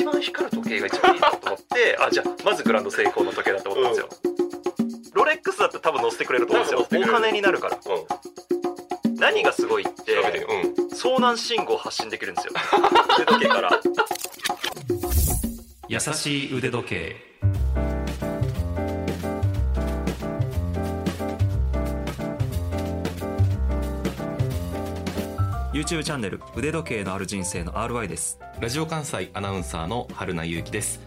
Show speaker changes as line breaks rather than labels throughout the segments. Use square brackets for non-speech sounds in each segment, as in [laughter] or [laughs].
一番光る時計が一番いいなと思って [laughs] あじゃあまずグランドセイコーの時計だと思ったんですよ、ロレックスだって多分乗せてくれると思うんですよ。お金になるから。
うん。
何がすごいって
うん。
遭難信号発信できるんですよ。[laughs] 腕時計から。
優しい腕時計。YouTube チャンネル腕時計のある人生の RY です
ラジオ関西アナウンサーの春名優樹です。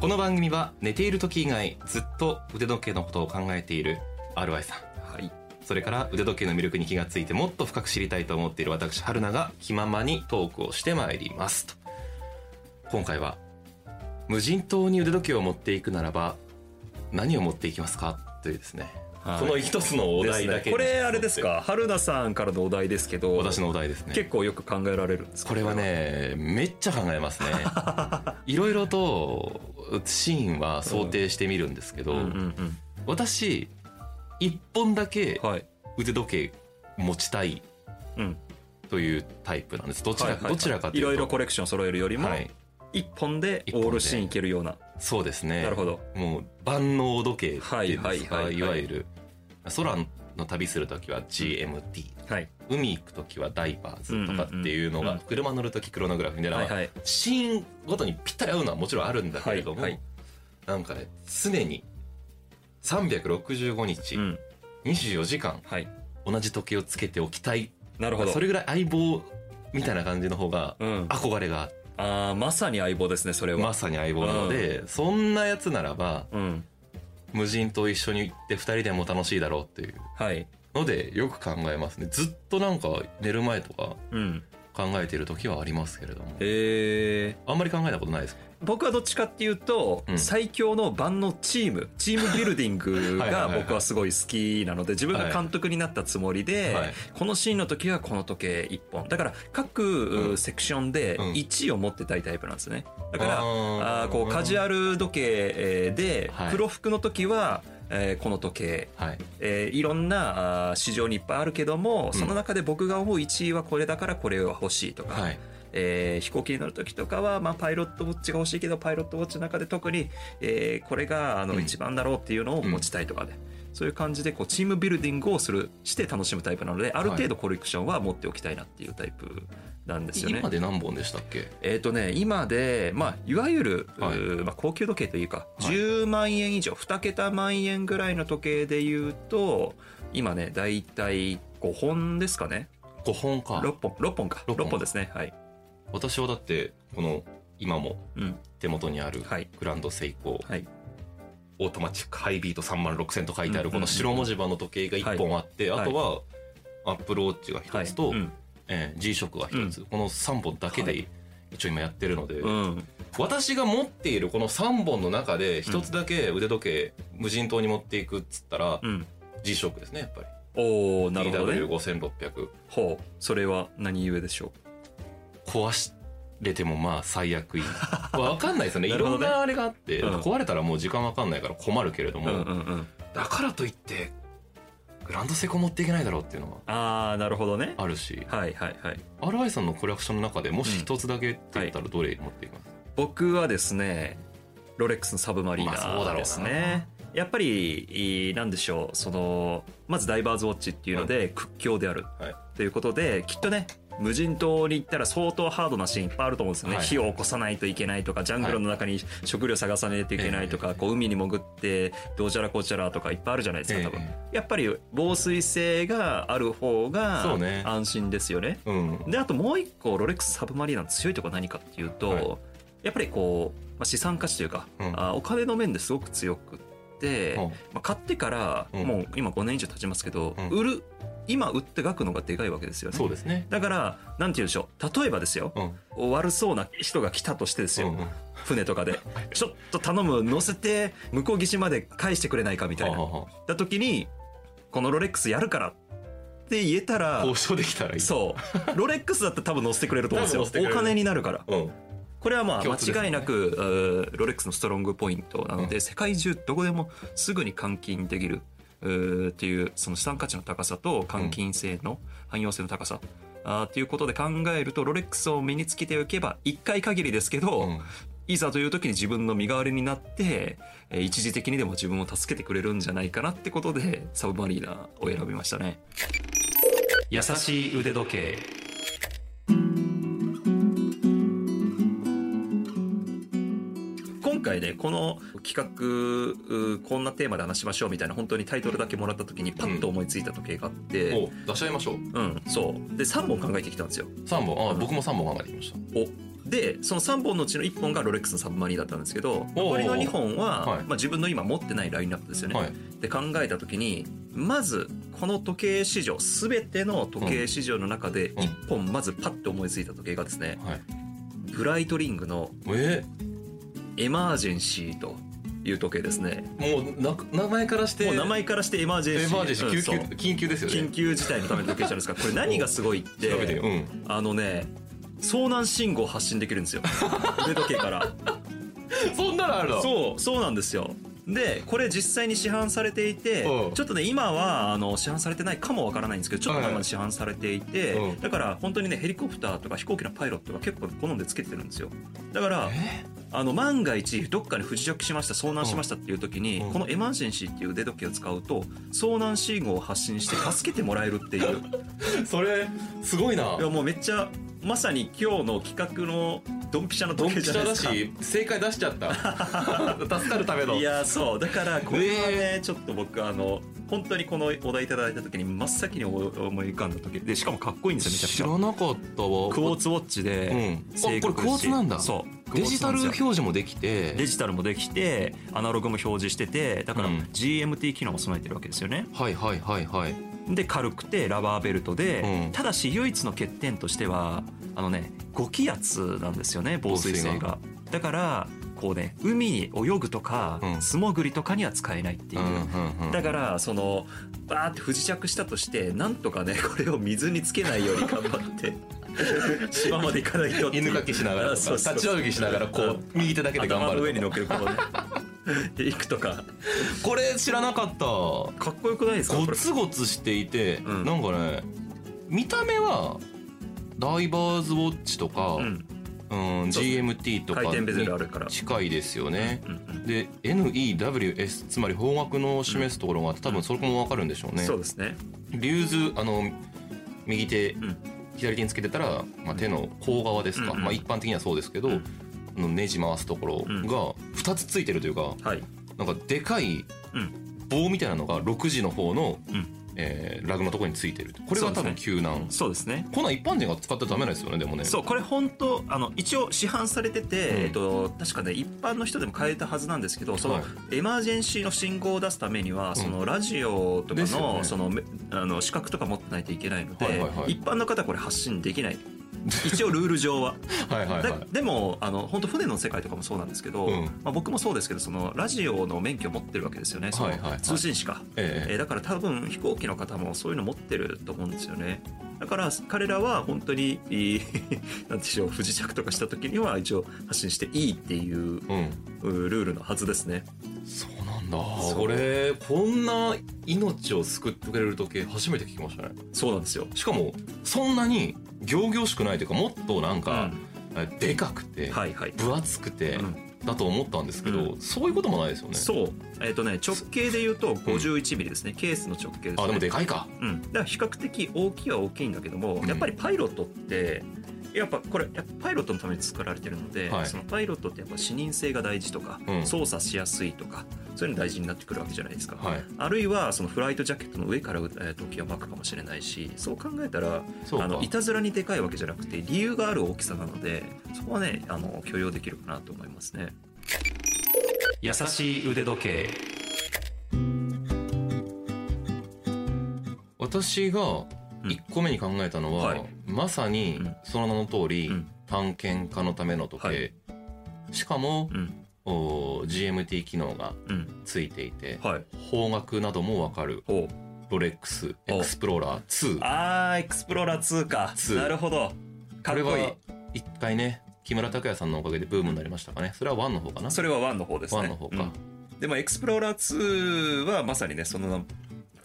この番組は寝ている時以外ずっと腕時計のことを考えている RY さん。
はい。
それから腕時計の魅力に気がついてもっと深く知りたいと思っている私春菜が気ままにトークをしてまいります。と。今回は無人島に腕時計を持っていくならば何を持っていきますか？というですね、この一つのお題だけに
これあれですか？春菜さんからのお題ですけど
私のお題ですね。
結構よく考えられるんですか？
これはねめっちゃ考えますね。[laughs] いろいろとシーンは想定してみるんですけど、
うんうんうん。
私一本だけ
はい。
腕時計持ちたい
うん。
というタイプなんです。どちら,、
はいはいはい。
どちらかというと。
いろいろコレクション揃えるよりも
はい、
一本で
一本で。
オールシーンいけるような。
そうですね。
なるほど。
もう万能時計っていうんですか、
はいはいはいはい。
いわゆる空の旅する時は GMT
はい。
海行く時はダイバーズとかっていうの
うんうん。うん
が車乗る時クロノグラフみたいな、
はいはい。
シーンごとにぴったり合うのはもちろんあるんだけれども、
はいはい。
なんかね常に365日、
うん。
24時間
はい。
同じ時計をつけておきたい。
なるほど。
それぐらい相棒みたいな感じの方が
うん。
憧れがあって
あーまさに相棒ですねそれは。
まさに相棒なので、そんなやつならば
うん
無人島一緒に行って2人でも楽しいだろうっていう。
はい。
のでよく考えますね。ずっとなんか寝る前とか
うん
考えている時はありますけれども。
へえ
あんまり考えたことないですか？
僕はどっちかっていうと、
うん。
最強の万のチームチームビルディングが僕はすごい好きなので自分が監督になったつもりで、
はい。
このシーンの時はこの時計1本。だから各
うん。
セクションで
うん。
1を持ってたいタイプなんですね。だから
あー
あーこうカジュアル時計えーで
はい。
黒服の時は、えーこの時計。
はい。
えーいろんなあー市場にいっぱいあるけども、
うん。
その中で僕が思う1位はこれだからこれは欲しいとか、
はい。
えー飛行機に乗る時とかは、まあ、パイロットウォッチが欲しいけどパイロットウォッチの中で特に、えーこれがあの
うん。
一番だろうっていうのを持ちたいとかで、そういう感じでこうチームビルディングをするして楽しむタイプなのである程度コレクションは持っておきたいなっていうタイプなんですよね。
今で何本でしたっけ？
えっ、とね今で、まあ、いわゆる、
はい。
まあ、高級時計というか、
はい。
10万円以上2桁万円ぐらいの時計でいうと今ねだいたい5本ですかね。
5本か。
6本6本か。
六本。
6本ですね。はい、
私はだってこの今も
うん。
手元にある
はい。
グランドセイコー、
はい
オートマチックハイビート3万6000と書いてあるこの白文字盤の時計が1本あって、
はい。
あとはアップルウォッチが1つと、
はい。うん。
えー G ショックが1つ、この3本だけで
はい。
一応今やってるので、
うん。
私が持っているこの3本の中で1つだけ腕時計無人島に持っていくっつったら、
うん。
G ショックですねやっぱり。
おおなるほどね。
DW5600
ほう。それは何故でしょ
壊しれてもまあ最悪い。い [laughs] わかんないですよね。いろんなあれがあって、
うん。
壊れたらもう時間わかんないから困るけれど
う
も、
うんうんうん。
だからといってグランドセコ持っていけないだろうっていうのは
ああなるほどね。
あるし。
はいはいはい。
RI さんのコレクションの中でもし一つだけって言ったらどれ持っていきます、
僕はですねロレックスのサブマリーナですね、やっぱりいいなんでしょう。そのまずダイバーズウォッチっていうので屈強である
はい。
ということできっとね無人島に行ったら相当ハードなシーンいっぱいあると思うんですよね、
はい。
火を起こさないといけないとかジャングルの中に食料探さないといけないとか、
ええ。
こう海に潜ってどうちゃらこうちゃらとかいっぱいあるじゃないですか多分、
え
やっぱり防水性がある方が安心ですよね。
うん。
であともう一個ロレックスサブマリーナの強いところは何かっていうと、
はい。
やっぱりこう、まあ、資産価値というか、
うん。
あお金の面ですごく強くって、
うん
まあ、買ってから
うん。
もう今5年以上経ちますけど、
うん。
売る今売った額の方がでかいわけですよね。
そうですね。
だからなんて言うんでしょう。例えばですよ。
うん。
悪そうな人が来たとしてですよ、
うんうん。
船とかで。[laughs] ちょっと頼む。乗せて向こう岸まで返してくれないかみたいな。だ時にこのロレックスやるから。って言えた
あ
ら
交渉できたらいい。
そう。ロレックスだったら多分乗せてくれると思うんですよ。お金になるから。
うん
これはまあ間違いなく、うーロレックスのストロングポイントなので、
うん。
世界中どこでもすぐに換金できるっていうその資産価値の高さと換金性の汎用性の高さ、あーっていうことで考えるとロレックスを身につけておけば1回限りですけど、
うん。
いざという時に自分の身代わりになって、えー一時的にでも自分を助けてくれるんじゃないかなってことでサブマリーナを選びましたね。優しい腕時計回ねこの企画うこんなテーマで話しましょうみたいな本当にタイトルだけもらった時にパッと思いついた時計があって、
お出し合いましょう。
うん、そう。で3本考えてきたんですよ。
3本。あ僕も3本考えてきました。
おでその3本のうちの1本がロレックスのサブマリーだったんですけど残りの2本は、
はい。
まあ、自分の今持ってないラインナップですよね、
はい。
で考えた時にまずこの時計市場全ての時計市場の中で
ん。
1本まずパッと思いついた時計がですね、
はい。
ブライトリングの
え
エマージェンシーという時計ですね。
もうな名前からして
もう名前からしてエマージェンシー。
エマージェンシー
うんそう。
緊急ですよね。
緊急事態のための時計じゃないですかこれ何がすごいって
うん。
あのね遭難信号を発信できるんですよ。腕時計から。
そんなのあるの？
そうそうなんですよ。でこれ実際に市販されていて
うん。
ちょっとね今はあの市販されてないかもわからないんですけどちょっと前まで市販されていて
うん。
だから本当にねヘリコプターとか飛行機のパイロットが結構好んでつけてるんですよ。だから
え
あの万が一どっかに不時着しました遭難しましたっていう時に
うん。
このエマージェンシーっていう腕時計を使うと遭難信号を発信して助けてもらえるっていう。[laughs]
それすごいな。い
やもうめっちゃまさに今日の企画のドンピシャの
ドン
時計
ピシャだ
じゃないですか。
し正解出しちゃった。[laughs] 助かるための。
いやそう。だからこれはね、ちょっと僕あの本当にこのお題いただいた時に真っ先に思い浮かんだ時でしかもかっこいいんですよめちゃく
知
ちゃ。
らなかったわ。
クォーツウォッチで、
うん。これクォーツなんだ。
そう
デジタル表
表
示もできて。
デジタルもできてアナログも表示しててだから
うん。
GMT 機能も備えてるわけですよね。
はいはいはいはい。
で軽くてラバーベルトで、
うん。
ただし唯一の欠点としてはあのね5気圧なんですよね防水性
防
が。だからこうね海に泳ぐとか、
うん。
素潜りとかには使えないっていう、
うんうんうん。
だからそのバーって不時着したとしてなんとかねこれを水につけないように頑張って [laughs] 島まで行かないと
犬かきしながら立ち泳ぎしながらこう右手だけで頑張
頭の上
るとか
に乗っけることね。[laughs] で行くとか。
これ知らなかった。
かっこよくないですか？
ゴツゴツしていて、
うん。
なんかね見た目はダイバーズウォッチとか、
うん。
うん、GMT とかに近いですよね。
うんうん
で NEWS つまり方角の示すところがあって多分それも分かるんでしょうね。
そうですね。
リューズあの右手、
ん
左手につけてたら、まあ、手の甲側ですか、
うんうん
まあ、一般的にはそうですけど、
うん。
あのネジ回すところが2つついてるというか、
はい。
なんかでかい
うん。
棒みたいなのが6時の方の、
うん
えーラグのところについてるこれが多分救難、
そうですね。
こんなん一般人が使ってダメなんですよねでもね。
そうこれ本当あの一応市販されてて、
うん。
えっと、確かね一般の人でも買えたはずなんですけどその、
はい。
エマージェンシーの信号を出すためには、そのラジオとかの,、そのめあの資格とか持ってないといけないので、一般の方はこれ発信できない一応ルール上は。
はいはい
だ
はい。
でもあの本当船の世界とかもそうなんですけど、
うん。
まあ、僕もそうですけどそのラジオの免許を持ってるわけですよね。
はいはいはい。
通信士か、
え
えーだから多分飛行機の方もそういうの持ってると思うんですよね。だから彼らは本当にいい [laughs] なんでしょう不時着とかした時には一応発信していいっていう
えうん。
うルールのはずですね。
そうなんだ。
そう。
これこんな命を救ってくれる時計初めて聞きましたね。
そうなんですよ、
しかもそんなに仰々しくないというかもっとなん
う
か、でかくて、
はいはい、
分厚くて、
うん。
だと思ったんですけど、
う
そういうこともないですよね。
そう。えっ、とね直径で言うと51ミリですね、ケースの直径ですね。
あでもでかいか。
うん、だから比較的大きいは大きいんだけども、
うん。
やっぱりパイロットってやっぱこれパイロットのために作られてるので、
はい。
そのパイロットってやっぱ視認性が大事とか、
うん。
操作しやすいとかそういうの大事になってくるわけじゃないですか、
はい。
あるいはそのフライトジャケットの上から、えー時を巻くかもしれないしそう考えたらあのいたずらにでかいわけじゃなくて理由がある大きさなのでそこはねあの許容できるかなと思いますね。優しい腕時計。
私が
うん。
1個目に考えたのは、
はい。
まさに
うん。
その名の通り、
うん。
探検家のための時計、
はい。
しかも
う、ん。
お GMT 機能が
うん。
ついていて、
はい。
方角などもわかるロレックスエ
お
クスプローラー2
あーエクスプローラー2か。
2
なるほど。かっこいい。
これは一回ね木村拓哉さんのおかげでブームになりましたかね。それは1の方かな。
それは1の方ですね。
1の方か。
うん。でもエクスプローラー2はまさにねその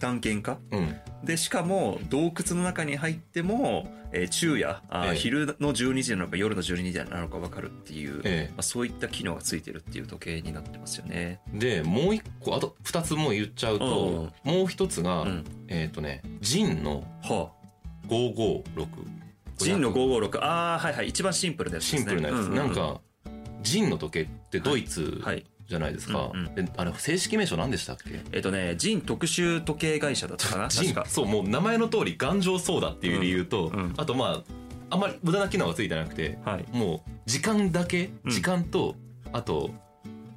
探検家？
うん。
でしかも洞窟の中に入っても、えー昼夜あー、
ええ。
昼の12時なのか夜の12時なのか分かるっていう、
え
まあ、そういった機能がついてるっていう時計になってますよね。
えでもう一個あと二つもう言っちゃうと、もう一つが、
うん、
えっ、とねジンの
はあ。
556
ジンの556ああはいはい。一番シンプルなやつですね。
シンプルなやつ、
ううう
なんかジンの時計ってドイツ
はい
じゃないですか、
うんうん。
であれ正式名称何でしたっけ？
えっ、とねジン特殊時計会社だったかな。
ジンそうもう名前の通り頑丈そうだっていう理由と、
うんうん。
あとまああんまり無駄な機能がついてなくて
はい。
もう時間だけ
うん。
時間と、あと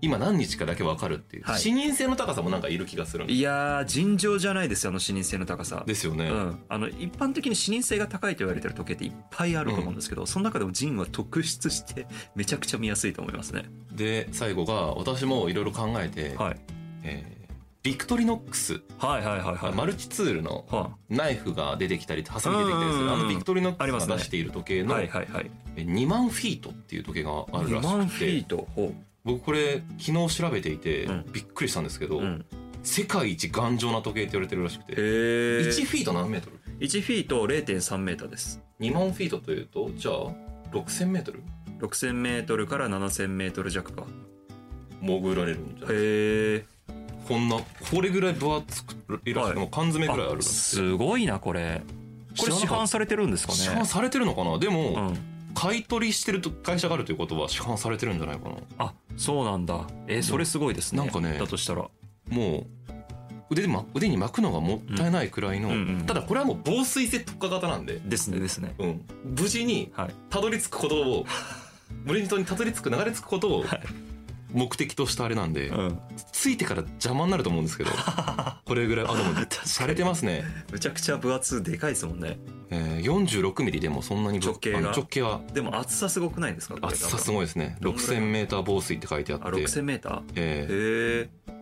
今何日かだけ分かるっていう、
はい。
視認性の高さもなんかいる気がするん
いやー尋常じゃないですよあの視認性の高さ。
ですよね、
うん、あの一般的に視認性が高いと言われてる時計っていっぱいあると思うんですけど、その中でもジンは特筆して [laughs] めちゃくちゃ見やすいと思いますね。
で最後が私もいろいろ考えて、
はい。
えービクトリノックス、
はいはいはい。はい
マルチツールの
は
ナイフが出てきたりハサミ出てきたりす
うんうんうん
るあのビクトリノックスが出している時計
い
の
はいはいはい。
2万フィートっていう時計がある
2
ら
万フィー
しくて
ト？ほ
僕これ昨日調べていて
うん。
びっくりしたんですけど、
う、うん、
世界一頑丈な時計って言われてるらしくて。
へえ
1フィート何メートル
？1フィート0.3メーターです
2万フィートというとじゃあ6000メートル
？6000メートルから7000メートル弱か。
潜られるんじゃない？
へえ
こんなこれぐらい分厚くいらっしゃる、
はい。
もう缶詰ぐらいあるらしくて。
すごいなこれ。これ市販されてるんですかね。
市販されてるのかな？でも、
うん
買い取りしてると会社があるということは市販されてるんじゃないかな。
あそうなんだ。えーそれすごいですね。
なんかね
だとしたら。
もう腕で、ま、腕に巻くのがもったいないくらいの、
うんうんうん。
ただこれはもう防水性特化型なんで、
ですねですね。
うん、無事に
はい。
たどり着くことを [laughs] 無人島にたどり着く流れ着くことを
はい
目的としたあれなんで、
うん。
ついてから邪魔になると思うんですけど [laughs] これぐらいあでもされてますね、
むちゃくちゃ分厚でかいですもんね。
えー、46ミリでもそんなにぶ
直径
直径は。
でも厚さすごくないですか？
厚さすごいですね。
どんぐらい
6000メーター防水って書いてあって。
あ6000メーター？
えー、
へえ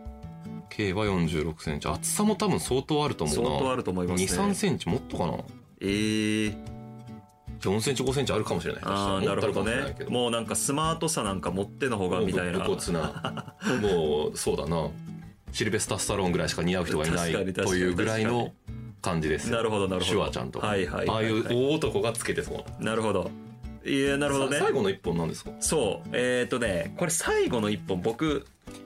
径は46センチ。厚さも多分相当あると思うな。
相当あると思いますね。
23センチもっとかな。
ええ
4センチ5センチあるかもしれない。
ああなるほどね。もうなんかスマートさなんか持っての方がみたいな。
骨なもうそうだな。[laughs] シルベスター・スタローンぐらいしか似合う人がいないというぐらいの感じです。よ
なるほどなるほど。
シュワちゃんと。か、
はいはい
ああい
はい。はいう
大男がつけてそう
な。るほど。いやなるほどね。
さ最後の一本なんですか？
そう。えっ、とねこれ最後の一本僕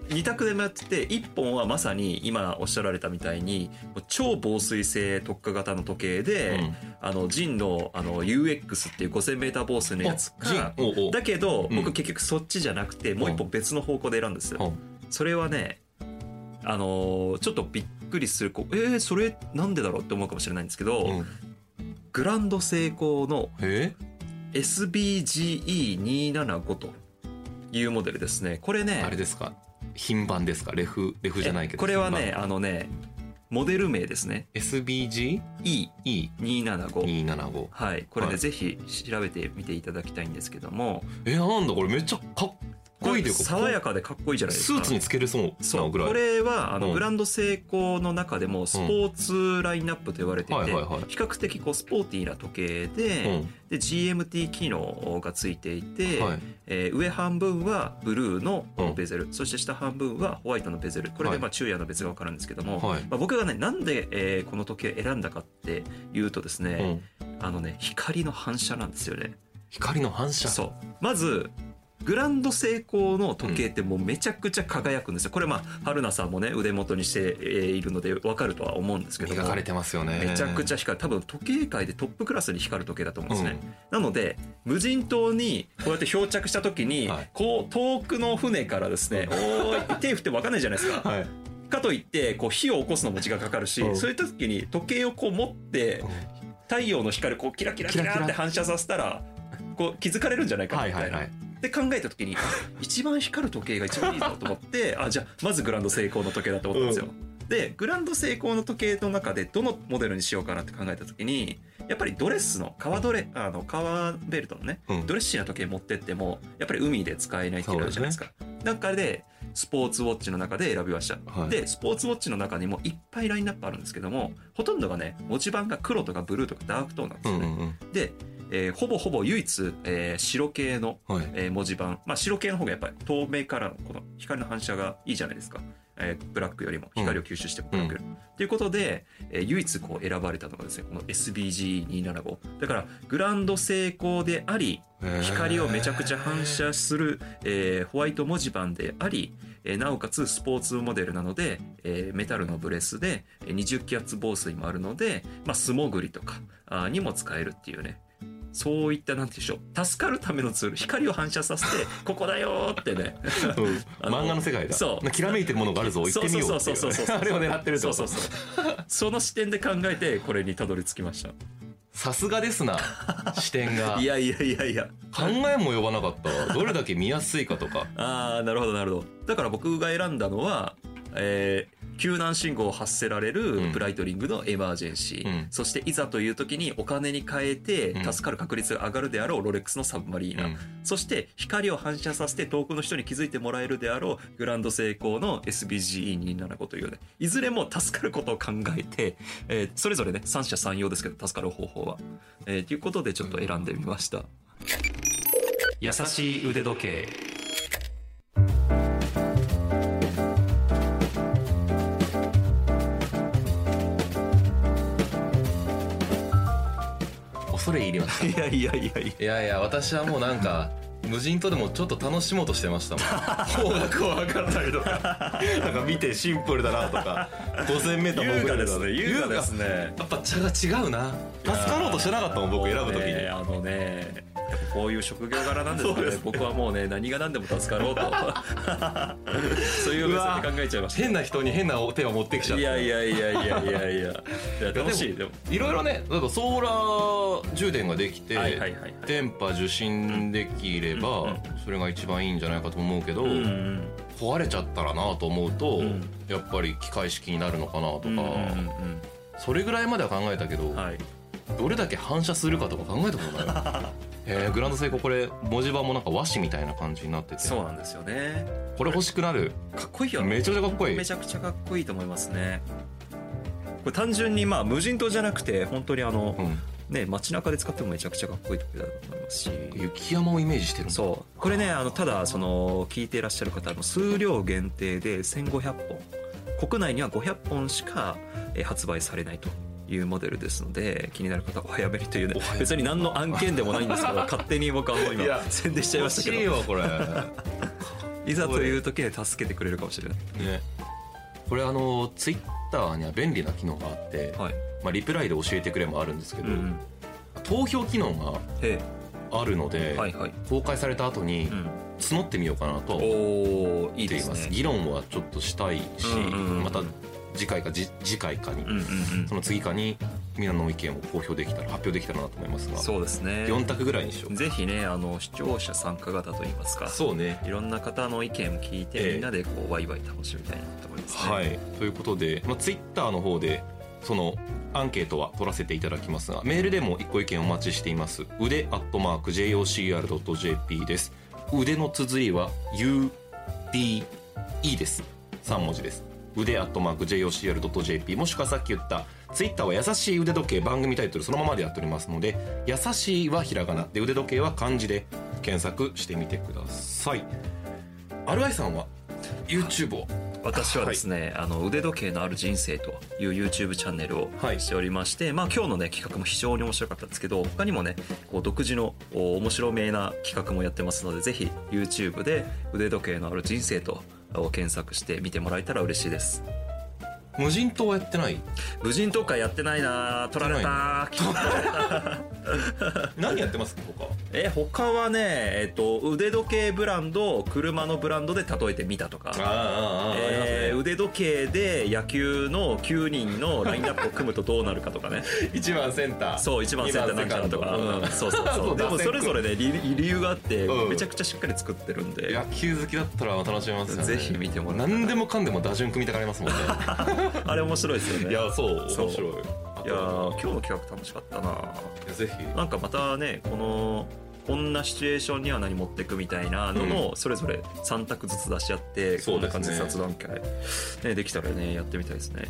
2択でもやってて1本はまさに今おっしゃられたみたいに超防水性特化型の時計で、あのジンのあの UX っていう 5000m 防水のやつかだけど
うん。
僕結局そっちじゃなくてもう一本別の方向で選んですよ、
うん。
それはねあのーちょっとびっくりするこうえー、それなんでだろうって思うかもしれないんですけど、
うん。
グランドセイコーの
え
SBGE275 というモデルですね。これね
あれですか？品番ですか？レフレフじゃないけど
これはねあのねモデル名ですね。
SBGE275
E275 はい。これね、
はい。
ぜひ調べてみていただきたいんですけども。
えなんだこれ？めっちゃかっこいいというか
爽やかでかっこいいじゃないですか。
スーツにつけれそう
そう
なぐらい。
これはあの、
うん。
グランドセイコーの中でもスポーツラインナップと言われていて、比較的こうスポーティーな時計で,、
うん。
で GMT 機能がついていて、
はい。
えー上半分はブルーの
うん
ベゼル、そして下半分はホワイトのベゼル。これ
はい。
でまあ昼夜の別が分かるんですけども、
はい。
まあ、僕がねなんで、えーこの時計選んだかっていうとです
う
ね、
ん。
あのね光の反射なんですよね。
光の反射。
そう。まずグランドセイコーの時計ってもうめちゃくちゃ輝くんですよ。これまあ春菜さんもね腕元にしてえーいるので分かるとは思うんですけど。も
磨かれてますよね。
めちゃくちゃ光る。多分時計界でトップクラスに光る時計だと思うんですね、
うん。
なので無人島にこうやって漂着した時に、[laughs]
はい。
こう遠くの船からですね「おーい」手振って分かんないじゃないですか。[laughs]
はい。
かといってこう火を起こすのも時間かかるし、
うん。
そういった時に時計をこう持って太陽の光こうキラキラキラって反射させたらこう気づかれるんじゃないか
は
みたいな。
いはいはい
って考えた時にあ [laughs] 一番光る時計が一番いいぞと思って [laughs] あじゃあまずグランドセイコーの時計だと思ったんですよ。でグランドセイコーの時計の中でどのモデルにしようかなって考えた時にやっぱりドレスの革ドレあの革ベルトのね
うん
ドレッシーな時計持ってってもやっぱり海で使えないっていうのあるじゃないですか。中でスポーツウォッチの中で選びました。
はい
でスポーツウォッチの中にもいっぱいラインナップあるんですけどもほとんどがね文字盤が黒とかブルーとかダークトーンなんですよね。
うんうんうん
で、えーほぼほぼ唯一、えー白系の
はい。
えー文字盤、まあ、白系の方がやっぱり透明からのこの光の反射がいいじゃないですか。えーブラックよりも。光を吸収してもブラックよりも、っていうことで、えー唯一こう選ばれたのがですねこの SBG275 だからグランド成功であり光をめちゃくちゃ反射する、えーホワイト文字盤であり、えーなおかつスポーツモデルなので、えーメタルのブレスでえー20気圧防水もあるので、まあ、素潜りとかにも使えるっていうねそういったなんて言うんでしょう。助かるためのツール。光を反射させて [laughs] ここだよーってね。
うん。[laughs] 漫画の世界だ。
そう。
きらめいてるものがあるぞ。行ってみようっていう
そうそうそうそうそう [laughs]
あれを狙ってる
そうそうそう。その視点で考えてこれにたどり着きました。
さすがですな。視点が。
いやいやいやいや。
考えも呼ばなかった。わどれだけ見やすいかとか。
ああなるほどなるほど。だから僕が選んだのは、えー救難信号を発せられる
うん。
ブライトリングのエマージェンシー、
うん。
そしていざという時にお金に変えて
うん。
助かる確率が上がるであろうロレックスのサブマリーナ、
うん。
そして光を反射させて遠くの人に気づいてもらえるであろうグランド成功の SBGE275 というねいずれも助かることを考えて、えーそれぞれね三者三様ですけど助かる方法は。えーということでちょっと選んでみました。優しい腕時計
恐れ入りまし
いやいやいやいや。
たいやいや私はもうなんか無人島でもちょっと楽しもうとしてましたもん。[laughs] 方角は分からないとか。なんか見てシンプルだなとか。5000m 潜れるだね
優雅ですね。
やっぱ茶が違うな。助かろうとしてなかったもん僕選ぶ時に。
ねあのねこういう職業柄なんですかね。
すね。
僕はもうね何が何でも助かろうと。[laughs] そういう目線で考えちゃいまし
変な人に変な手を持ってきちゃった
たいやいやいやいやいやいや。[laughs] いや楽しい。でも
いろいろねだからソーラー充電ができて、
はいはいはいはい。
電波受信できれば、
うんうん
それが一番いいんじゃないかと思うけど、
うん
壊れちゃったらなと思うと、
うん。
やっぱり機械式になるのかなとか、
うんうん
それぐらいまでは考えたけど、
うんはい
どれだけ反射するかとか考えたことないえ [laughs] ー、グランド成功これ文字盤もなんか和紙みたいな感じになってて。
そうなんですよね。
これ欲しくなる？
かっこいいよね。
めちゃくちゃかっこいい。
めちゃくちゃかっこいいと思いますね。これ単純にまあ無人島じゃなくて本当にあの
うん。
ね街中で使ってもめちゃくちゃかっこいい時だと思いますし。
雪山をイメージしてる
そう。これねあのただその聞いていらっしゃる方の数量限定で1500本。国内には500本しかえー発売されないというモデルですので気になる方はお早めにというね別に何の案件でもないんですけど [laughs] 勝手に僕はもう今
いや
宣伝しちゃいましたけど。
いわこれ。[laughs]
いざという時に助けてくれるかもしれない。
ね。これあのツイッターには便利な機能があって、
はい。
まあ、リプライで教えてくれもあるんですけど、
うん
投票機能が
へ
あるので、
えはいはい。
公開された後に
うん。
募ってみようかなとは思っ
おーいい
ています。
ですね
議論はちょっとしたいし、
うんうんうん。
また次回かじ次回かに、
うんうんうん。
その次かにみんなの意見を公表できたら発表できたらなと思いますが。
そうですね。
4択ぐらいにしよう
ぜひねあの視聴者参加型といいますか。
そうね。
いろんな方の意見を聞いて、
ええ。
みんなでこうワイワイ楽しみたいなと思いますね。
はい。ということで、まあ、ツイッターの方でそのアンケートは取らせていただきますがメールでも一個意見お待ちしています。腕アットマーク JOCR.jp です。腕の綴りは UDE です。3文字です腕アットマーク JOCR.jp もしくはさっき言ったツイッターは優しい腕時計番組タイトルそのままでやっておりますので優しいはひらがな。で腕時計は漢字で検索してみてください。RI さんは YouTube を？
私はですね、あの腕時計のある人生という YouTube チャンネルを
はい。
しておりまして、まあ今日のね企画も非常に面白かったんですけど他にもねこう独自のお面白めな企画もやってますのでぜひ YouTube で腕時計のある人生とを検索して見てもらえたら嬉しいです。
無人島はやってない？
無人島会やってないな取られた
何やってます？か他 [laughs]
え他はねえっと腕時計ブランドを車のブランドで例えてみたとか。えー腕時計で野球の9人のラインナップを組むとどうなるかとかね。[laughs]
一番センター。
そう一番センターなんちゃらとか、うんそうそう
そ [laughs]
そううでもそれぞれ
ね
ね理理由があって
うん。
めちゃくちゃしっかり作ってるんで、
野球好きだったら楽しめますよね。
ぜひ見てもらえたら
何でもかんでも打順組みたがりますもんね [laughs]
あれ面白いですよね。
いやそう面白い。
いやー今日の企画楽しかったな。
ぜひ。
なんかまたねこのこんなシチュエーションには何持ってくみたいなののそれぞれ3択ずつ出し合ってこんな感じで雑談会、ね、できたらねやってみたいですね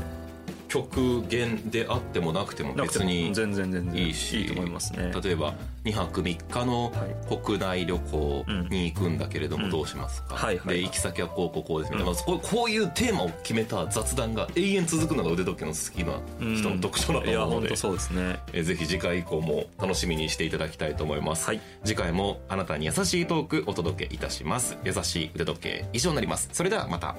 極限であってもなくても別に
全然全然
いいし
いいと思いますね。
例えば2泊3日の
はい。
国内旅行に行くんだけれど
うん。
もどうしますか、で行き先はこうこうこうですみたいな、
うん。
まあこうこういうテーマを決めた雑談が永遠続くのが腕時計の好きな人の特徴だと思うので、
本当そうですね。
えーぜひ次回以降も楽しみにしていただきたいと思います、
はい。
次回もあなたに優しいトークお届けいたします。優しい腕時計以上になります。それではまた